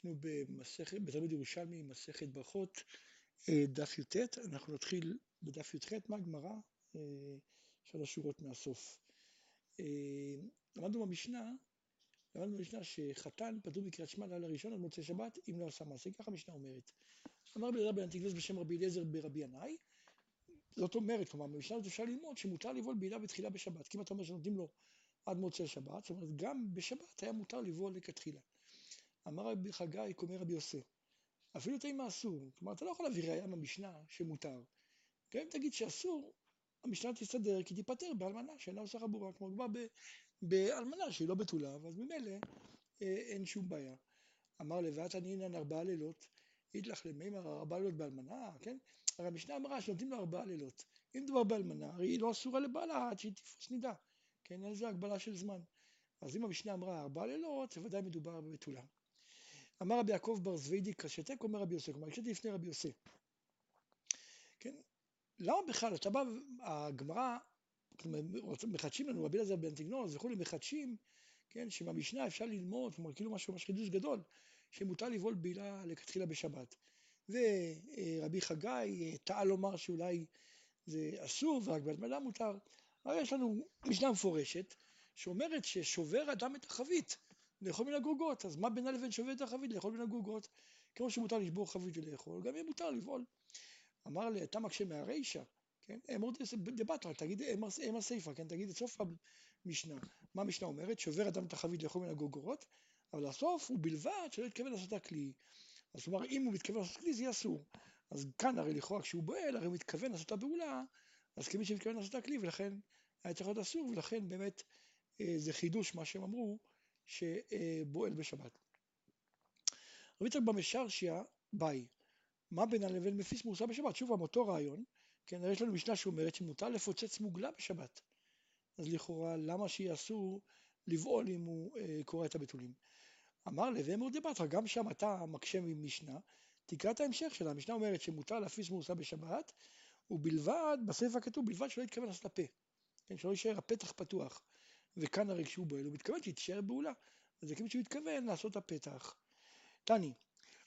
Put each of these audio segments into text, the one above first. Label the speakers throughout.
Speaker 1: אנחנו במסכת, בתלמוד ירושלמי, מסכת ברכות, אה, דף י"ט, אנחנו נתחיל בדף י"ח מהגמרא, אה, שלוש שורות מהסוף. אה, למדנו במשנה, למדנו במשנה שחתן פטור מקריאת שמע לילה ראשון עד מוצאי שבת, אם לא עשה מעשה, ככה המשנה אומרת. אמר רבי אלעזר בן אנטיגנוס בשם רבי אליעזר ברבי ינאי, זאת אומרת, כלומר, במשנה הזאת אפשר ללמוד שמותר לבעול בעילה בתחילה בשבת, כי אם אתה אומר שנותנים לו עד מוצאי שבת, זאת אומרת, גם בשבת היה מותר לבעול לכתחילה. אמר רבי חגי, קומי רבי יוסף, אפילו תימא אסור, כלומר אתה לא יכול להביא ראייה מהמשנה שמותר. גם אם תגיד שאסור, המשנה תסתדר כי תיפטר באלמנה שאינה עושה חבורה, כלומר כבר באלמנה שהיא לא בתולה, אז ממילא אה, אין שום בעיה. אמר לבאת ענינן ארבעה לילות, ידלך למימר ארבעה לילות באלמנה, כן? הרי המשנה אמרה שנותנים לו ארבעה לילות. אם מדובר באלמנה, הרי היא לא אסורה לבעלה עד שהיא תפוס נידה, כן? אין לזה הגבלה של זמן. אז אם המשנה אמרה ארבעה לילות, זה ודאי מדובר בבתולה. אמר רבי יעקב בר זווידיק השתק, אומר רבי יוסף, כלומר הקשבתי לפני רבי יוסף. כן, למה בכלל, אתה בא, הגמרא, מחדשים לנו, רבי אלעזר בן תגנוז וכולי, מחדשים, כן, שבמשנה אפשר ללמוד, כלומר כאילו משהו ממש חידוש גדול, שמותר לבעול בעילה לכתחילה בשבת. ורבי חגי טעה לומר שאולי זה אסור ורק בהתמדה מותר. הרי יש לנו משנה מפורשת שאומרת ששובר אדם את החבית, לאכול מן הגרוגות, אז מה בינה לבין שובת החבית לאכול מן הגרוגות? כמו שמותר לשבור חבית ולאכול, גם יהיה מותר לבעול. אמר לי, אתה מקשה מהרישא, כן? אמור דבטרה, תגיד אם הסיפא, כן? תגיד את סוף המשנה. מה המשנה אומרת? שובר אדם את החבית לאכול מן הגרוגות, אבל הסוף הוא בלבד שלא יתכוון לעשות הכלי. אז כלומר, אם הוא מתכוון לעשות כלי זה יהיה אסור. אז כאן הרי לכאורה כשהוא בועל, הרי הוא מתכוון לעשות הבעולה, אז כמי שמתכוון לעשות הכלי, ולכן היה צריך להיות אסור, ולכן באמת אה, זה חידוש מה שהם אמרו, שבועל בשבת. רבי יצחק במשרשיה ביי, מה בינה לבין מפיס מורסה בשבת? שוב פעם אותו רעיון, כן, יש לנו משנה שאומרת שמותר לפוצץ מוגלה בשבת. אז לכאורה למה אסור לבעול אם הוא אה, קורא את הבתולים? אמר עוד דבתרא, גם שם אתה מקשה ממשנה, תקרא את ההמשך שלה, המשנה אומרת שמותר להפיס מורסה בשבת, ובלבד, בספר כתוב, בלבד שלא יתכוון לעשות הפה, כן, שלא יישאר הפתח פתוח. וכאן הרי כשהוא בועל הוא מתכוון שהיא תישאר בעולה. אז זה כמו שהוא מתכוון לעשות הפתח. תני,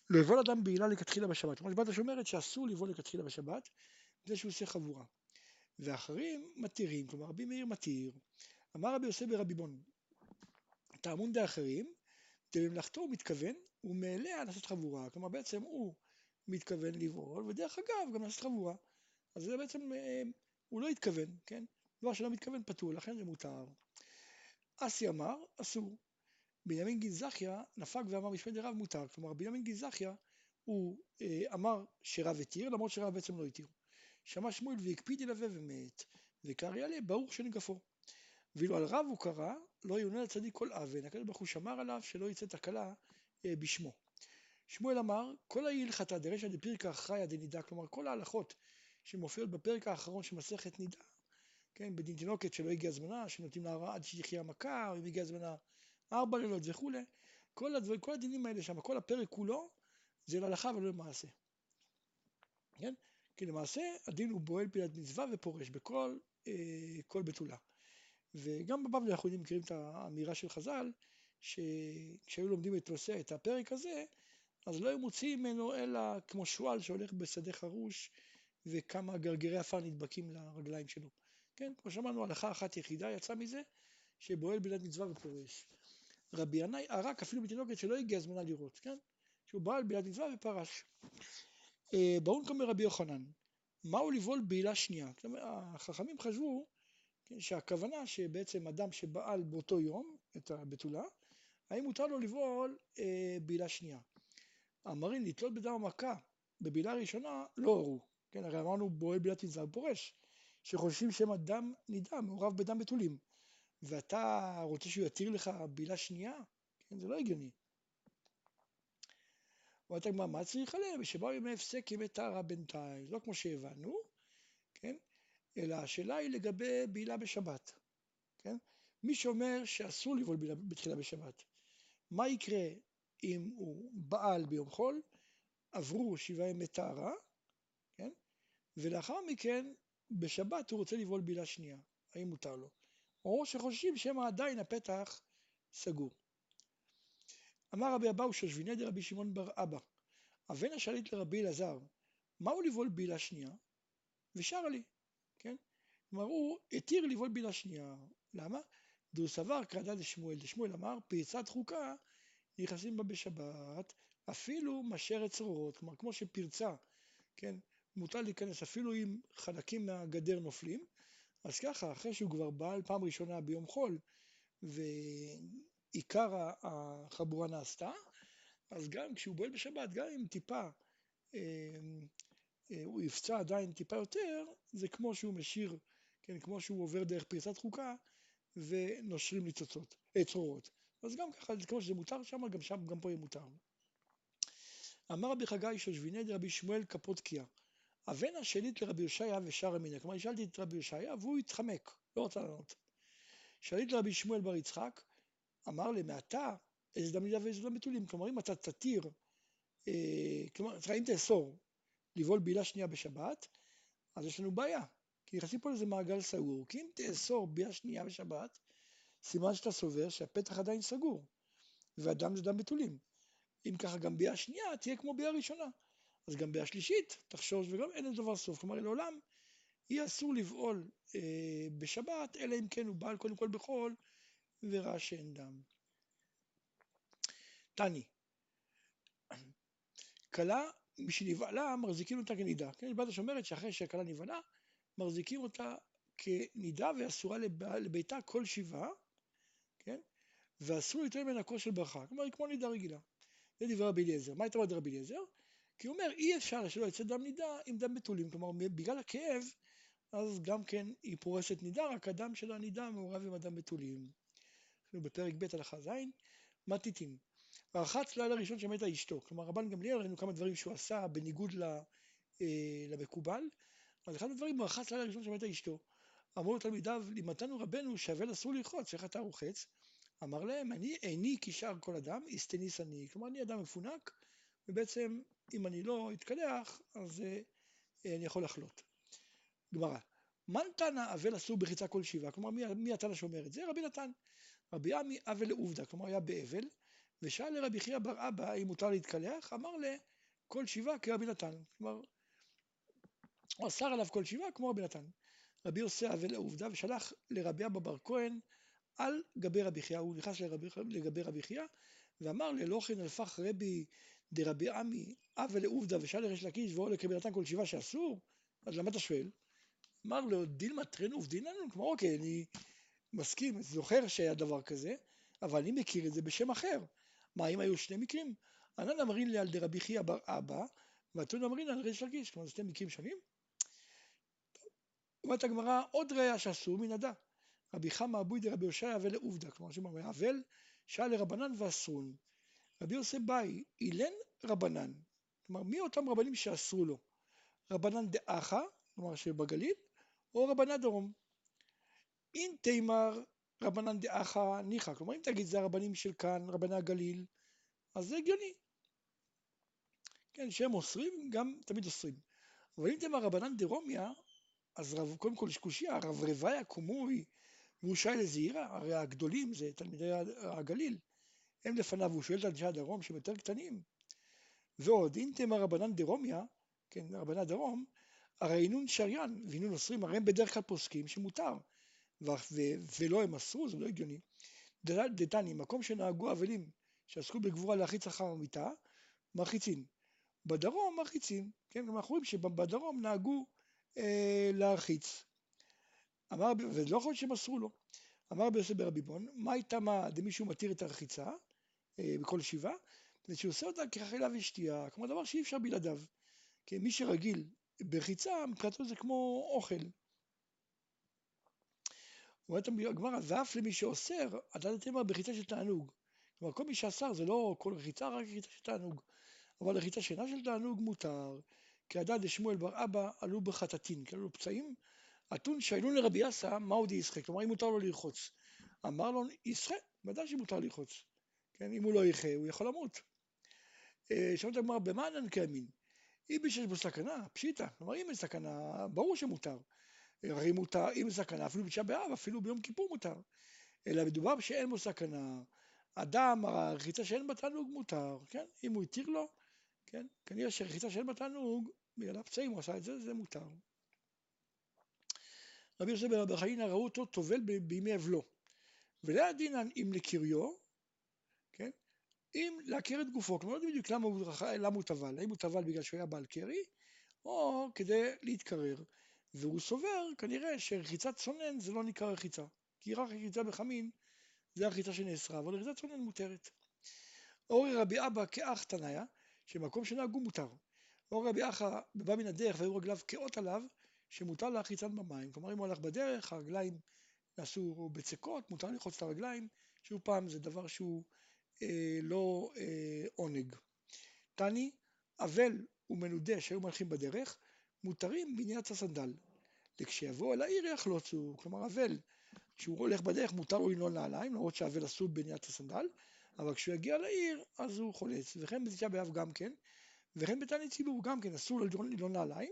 Speaker 1: לבעול אדם בעילה לכתחילה בשבת. כמו שבאת שאומרת שאסור לבעול לכתחילה בשבת, זה שהוא עושה חבורה. ואחרים מתירים, כלומר רבי מאיר מתיר. אמר רבי יוסף ברבי בון, טעמון דאחרים, במלאכתו הוא מתכוון, ומאליה לעשות חבורה. כלומר בעצם הוא מתכוון לבעול, ודרך אגב גם לעשות חבורה. אז זה בעצם, אה, הוא לא התכוון, כן? דבר שלא מתכוון פטור, לכן זה מותר. אסי אמר, אסור. בנימין גין זכיה נפק ואמר משמי דרב מותר. כלומר, בנימין גין זכיה הוא אה, אמר שרב התיר, למרות שרב בעצם לא התיר. שמע שמואל והקפיד ילווה ומת, וקרא יעלה ברוך שנגפו. ואילו על רב הוא קרא, לא יאונה לצדיק כל אבן, הקדוש ברוך הוא שמר עליו שלא יצא תקלה אה, בשמו. שמואל אמר, כל ההלכתה דרשא דפירקא חיה דנידה, כלומר כל ההלכות שמופיעות בפרק האחרון של מסכת נידה, כן, בדין תינוקת שלא הגיע זמנה, שנותנים לה עד שתחיה המכה, או אם הגיע זמנה ארבע לילות וכולי, כל, הדבר, כל הדינים האלה שם, כל הפרק כולו, זה להלכה ולא למעשה. כן? כי למעשה הדין הוא בועל פילת מצווה ופורש בכל אה, כל בתולה. וגם בבבלי אנחנו יודעים, מכירים את האמירה של חז"ל, שכשהיו לומדים את נושא, את הפרק הזה, אז לא היו מוציאים ממנו אלא כמו שועל שהולך בשדה חרוש וכמה גרגירי עפר נדבקים לרגליים שלו. כן, כמו שאמרנו, הלכה אחת יחידה יצאה מזה, שבועל בלעד מצווה ופורש. רבי ינאי ערק אפילו בתינוקת שלא הגיע זמנה לראות, כן? שהוא בעל בלעד מצווה ופרש. אה, באון קומר רבי יוחנן, מהו לבעול בעילה שנייה? כלומר, החכמים חשבו כן, שהכוונה שבעצם אדם שבעל באותו יום את הבתולה, האם מותר לו לבעול אה, בעילה שנייה? אמרים לתלות בדם המכה בבעילה ראשונה לא הורו, כן, הרי אמרנו בועל בלעד מצווה ופורש. שחושבים שהם אדם נידה, מעורב בדם בתולים, ואתה רוצה שהוא יתיר לך בעילה שנייה? כן, זה לא הגיוני. אומרת הגמרא, מה צריך עליהם? ושבאו ימי הפסק ימי טהרה בינתיים, לא כמו שהבנו, כן? אלא השאלה היא לגבי בעילה בשבת, כן? מי שאומר שאסור לבעול בעילה בתחילה בשבת, מה יקרה אם הוא בעל ביום חול, עברו שבעה ימי טהרה, כן? ולאחר מכן בשבת הוא רוצה לבעול בעילה שנייה, האם מותר לו? או שחושבים שמא עדיין הפתח סגור. אמר רבי אבאו שושביני דרבי שמעון בר אבא, אבן השליט לרבי אלעזר, מהו לבעול בעילה שנייה? ושרה לי, כן? כלומר הוא התיר לבעול בעילה שנייה, למה? דו סבר קרדה דשמואל, דשמואל אמר פרצת חוקה נכנסים בה בשבת אפילו משרת צרורות, כלומר כמו שפרצה, כן, מותר להיכנס אפילו אם חלקים מהגדר נופלים, אז ככה אחרי שהוא כבר בעל פעם ראשונה ביום חול ועיקר החבורה נעשתה, אז גם כשהוא בועל בשבת, גם אם טיפה אה, אה, הוא יפצע עדיין טיפה יותר, זה כמו שהוא משאיר, כן, כמו שהוא עובר דרך פרצת חוקה ונושרים ניצוצות, אה, צרורות. אז גם ככה, כמו שזה מותר שם, גם שם, גם פה יהיה מותר. אמר רבי חגי שושביני דרבי שמואל קפודקיה, אבן השנית לרבי יושעיה ושר אמינא. כלומר, שאלתי את רבי יושעיה והוא התחמק, לא רצה לענות. שאלתי לרבי שמואל בר יצחק, אמר לי, מעתה איזה דם נידה ואיזה דם בתולים. כלומר, אם אתה תתיר, אה, כלומר, אם תאסור לבעול בעילה שנייה בשבת, אז יש לנו בעיה. כי נכנסים פה לאיזה מעגל סגור. כי אם תאסור בעילה שנייה בשבת, סימן שאתה סובר שהפתח עדיין סגור, והדם זה דם בתולים. אם ככה גם ביאה שנייה תהיה כמו ביאה ראשונה. אז גם ביאה שלישית תחשוש וגם אין לדבר סוף. כלומר לעולם יהיה אסור לבעול אה, בשבת, אלא אם כן הוא בעל קודם כל בחול וראה שאין דם. תני, כלה משנבעלה מחזיקים אותה כנידה. כן, יש בעיה שאומרת שאחרי שהכלה נבעלה מחזיקים אותה כנידה ואסורה לביתה כל שבעה, כן? ואסור ליטול ממנה כוס של ברכה. כלומר, היא כמו נידה רגילה. זה דברי רבי אליעזר. מה הייתה אומרת רבי אליעזר? כי הוא אומר, אי אפשר שלא יצא דם נידה עם דם בתולים. כלומר, בגלל הכאב, אז גם כן היא פורסת נידה, רק הדם של הנידה מעורב עם הדם בתולים. בפרק ב' הלכה ז', מתיתים. האחת לילה ראשון שמתה אשתו. כלומר, רבן גמליאל, ראינו כמה דברים שהוא עשה בניגוד אה, למקובל. אז אחד הדברים הוא רחץ לילה ראשון שמתה אשתו. אמרו לתלמידיו, אם מתנו רבנו שהבל אסור לרחוץ, איך אתה רוחץ? אמר להם, אני איני כשאר כל אדם, איסטניס אני. כלומר, אני אדם מפונק, ובעצם אם אני לא אתקלח, אז אה, אני יכול לחלות. גמרא, מן תנא אבל אסור בחיצה כל שבעה? כלומר, מי, מי התנא שאומר את זה? רבי נתן. רבי עמי אבל לעובדה, כלומר היה באבל, ושאל לרבי חייא בר אבא אם מותר להתקלח, אמר לכל שבעה כרבי נתן. כלומר, הוא אסר עליו כל שבעה כמו רבי נתן. רבי יוסי אבל לעובדה ושלח לרבי אבא בר כהן על גבי רבי חייא, הוא נכנס לרבי, לגבי רבי חייא ואמר ללוכן אלפח רבי דרבי עמי אבה לעובדה ושאל לריש לקיש ואולה כבנתן כל שבעה שאסור, אז למה אתה שואל? אמר לו דילמה טרן עובדיננו, כלומר אוקיי אני מסכים, זוכר שהיה דבר כזה, אבל אני מכיר את זה בשם אחר. מה אם היו שני מקרים? ענן אמרין לי על דרבי חייא בר אבא, ואתון אמרין על ריש לקיש, כלומר זה שני מקרים שונים? אומרת הגמרא עוד ראיה שאסור הדה. רבי חמא אבוי דרבי הושעיה ולעובדה, כלומר שאומר אבל שאל לרבנן ואסרון. רבי יוסי באי אילן רבנן, כלומר מי אותם רבנים שאסרו לו? רבנן דאחה, כלומר שבגליל, או רבנן דרום. אם תימר רבנן דאחה ניחא, כלומר אם תגיד זה הרבנים של כאן, רבני הגליל, אז זה הגיוני. כן, שהם אוסרים, גם תמיד אוסרים. אבל אם תימר רבנן דרומיה, אז רב, קודם כל יש קושייה, הרב רוויה קומוי והוא שואל לזעירה, הרי הגדולים זה תלמידי הגליל, הם לפניו, והוא שואל את אנשי הדרום שהם יותר קטנים. ועוד, אם תמר רבנן דרומיה, כן, רבנן דרום, הרי אינון שריין ואינון אוסרים, הרי הם בדרך כלל פוסקים שמותר, ו- ו- ולא הם אסרו, זה לא הגיוני. דתני, מקום שנהגו אבלים שעסקו בגבורה להחיץ אחר המיטה, מרחיצים. בדרום מרחיצים, כן, אנחנו רואים שבדרום נהגו אה, להרחיץ. אמר, ולא יכול להיות שמסרו לו. אמר רבי יוסף ברבי בון, מה הייתה מה דמישהו מתיר את הרחיצה בכל שבעה? מפני שהוא עושה אותה כאכילה ושתייה, כמו דבר שאי אפשר בלעדיו. כי מי שרגיל ברחיצה, מבחינתו זה כמו אוכל. אומרת הגמרא, ואף למי שאוסר, אתה תאמר ברחיצה של תענוג. כלומר, כל מי שאסר זה לא כל רחיצה, רק רחיצה של תענוג. אבל רחיצה שאינה של תענוג מותר. כי הדד דשמואל בר אבא עלו בחטטין, כי עלו פצעים, אתון שאלון לרבי יסא, מה עוד ישחה? כלומר, אם מותר לו לרחוץ. אמר לו, ישחה, ודאי שמותר לרחוץ. כן, אם הוא לא יחיה, הוא יכול למות. אה, שואלת הגמרא, במה אנן קיימין? אם יש בו סכנה, פשיטא. כלומר, אם אין סכנה, ברור שמותר. הרי מותר, אם אין סכנה, אפילו בתשעה באב, אפילו ביום כיפור מותר. אלא מדובר שאין בו סכנה, אדם, הרחיצה שאין בתענוג מותר, כן? אם הוא התיר לו, כן? כנראה שרחיצה שאין בתענוג, בגלל הפצעים הוא עשה את זה, זה מותר. רבי יוסף בן רבי חנינא ראו אותו טובל בימי אבלו. ולא הדינן אם לקריו, כן? אם להכיר את גופו, כלומר לא יודעים בדיוק למה הוא, למה הוא טבל, האם הוא טבל בגלל שהוא היה בעל קרי, או כדי להתקרר. והוא סובר כנראה שרחיצת צונן זה לא נקרא רחיצה, כי רק רחיצה בחמין זה הרחיצה שנאסרה, אבל רחיצת צונן מותרת. אורי רבי אבא כאח תניא, שמקום שנהגו מותר. אורי רבי אחא בא מן הדרך והיו רגליו כאות עליו, שמותר להרחיצן במים. כלומר אם הוא הלך בדרך, הרגליים נעשו בצקות, מותר לרחוץ את הרגליים, שוב פעם זה דבר שהוא לא אה, עונג. תני, אבל ומנודה שהיו מלכים בדרך, מותרים בניית הסנדל. לכשיבואו אל העיר יחלוצו, כלומר אבל, כשהוא הולך בדרך מותר לו לנעול נעליים, למרות שהאבל אסור בניית הסנדל, אבל כשהוא יגיע לעיר אז הוא חולץ, וכן בתשעה באב גם כן, וכן בתענית ציבור גם כן, אסור לנעול נעליים,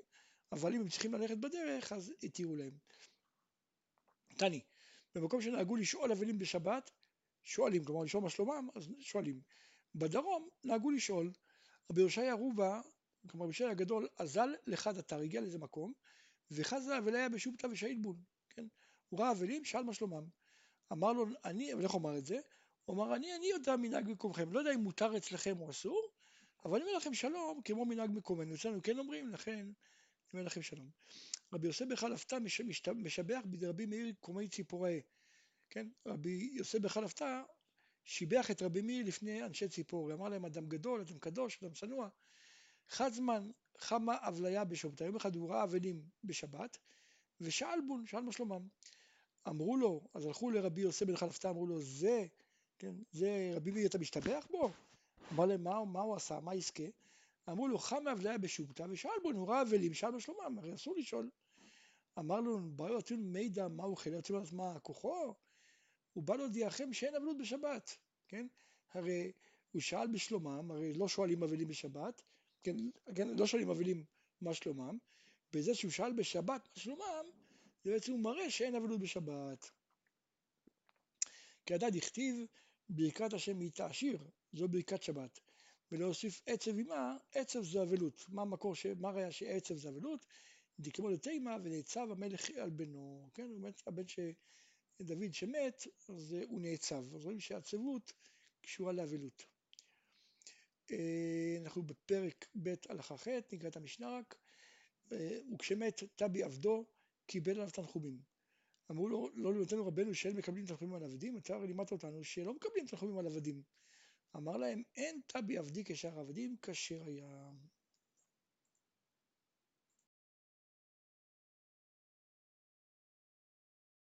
Speaker 1: אבל אם הם צריכים ללכת בדרך אז התירו להם. תני, במקום שנהגו לשאול אבלים בשבת, שואלים, כלומר לשאול מה שלומם, אז שואלים. בדרום נהגו לשאול, רבי יושעיה רובה, כלומר רבי יושעיה הגדול, אזל לחד אתר, הגיע לאיזה מקום, וחזה אבליה בשובתא ושאילבון, כן? הוא ראה אבלים, שאל מה שלומם. אמר לו, אני, אבל איך אמר את זה? הוא אמר, אני, אני יודע מנהג מקומכם, לא יודע אם מותר אצלכם או אסור, אבל אני אומר לכם שלום כמו מנהג מקומנו. אצלנו כן אומרים, לכן אני אומר לכם שלום. רבי יוסף בחלפתא משבח בידי רבי מאיר קומי ציפורי, כן? רבי יוסף בחלפתא שיבח את רבי מאיר לפני אנשי ציפור, אמר להם אדם גדול, אדם קדוש, אדם צנוע. חד זמן חמה אבליה בשבתא, יום אחד הוא ראה אבלים בשבת, ושאל בון, שאל מה שלומם. אמרו לו, אז הלכו לרבי יוסף בן חלפתא, אמרו לו, זה, כן, זה רבי מאיר אתה משתבח בו? אמר להם, מה, מה הוא עשה, מה יזכה? אמרו לו, חמה אבליה בשובתא, ושאל בון, הוא ראה אבלים, שאל מה שלומם, הרי אסור לשאול. אמר לו, באו יוצאים מידע מה הוא חילל, יוצאים לדעת מה כוחו, הוא בא להודיעכם שאין אבלות בשבת, כן? הרי הוא שאל בשלומם, הרי לא שואלים אבלים בשבת, כן, כן, לא שואלים אבלים מה שלומם, בזה שהוא שאל בשבת מה שלומם, זה בעצם הוא מראה שאין אבלות בשבת. כי הדד הכתיב ברכת השם מתעשיר, זו ברכת שבת, ולהוסיף עצב עמה, עצב זו אבלות. מה המקור, ש... מה ראיה שעצב זה אבלות? דקמו לתימה ונעצב המלך על בנו, כן, באמת הבן ש... דוד שמת, אז הוא נעצב. אז רואים שהעצבות קשורה לאבלות. אה, אנחנו בפרק ב' הלכה ח', נקרא את המשנה רק. אה, וכשמת טבי עבדו, קיבל עליו תנחומים. אמרו לו, לא לימדנו רבנו שאין מקבלים תנחומים על עבדים, אתה הרי לימדת אותנו שלא מקבלים תנחומים על עבדים. אמר להם, אין טבי עבדי כשאר עבדים, כשר היה.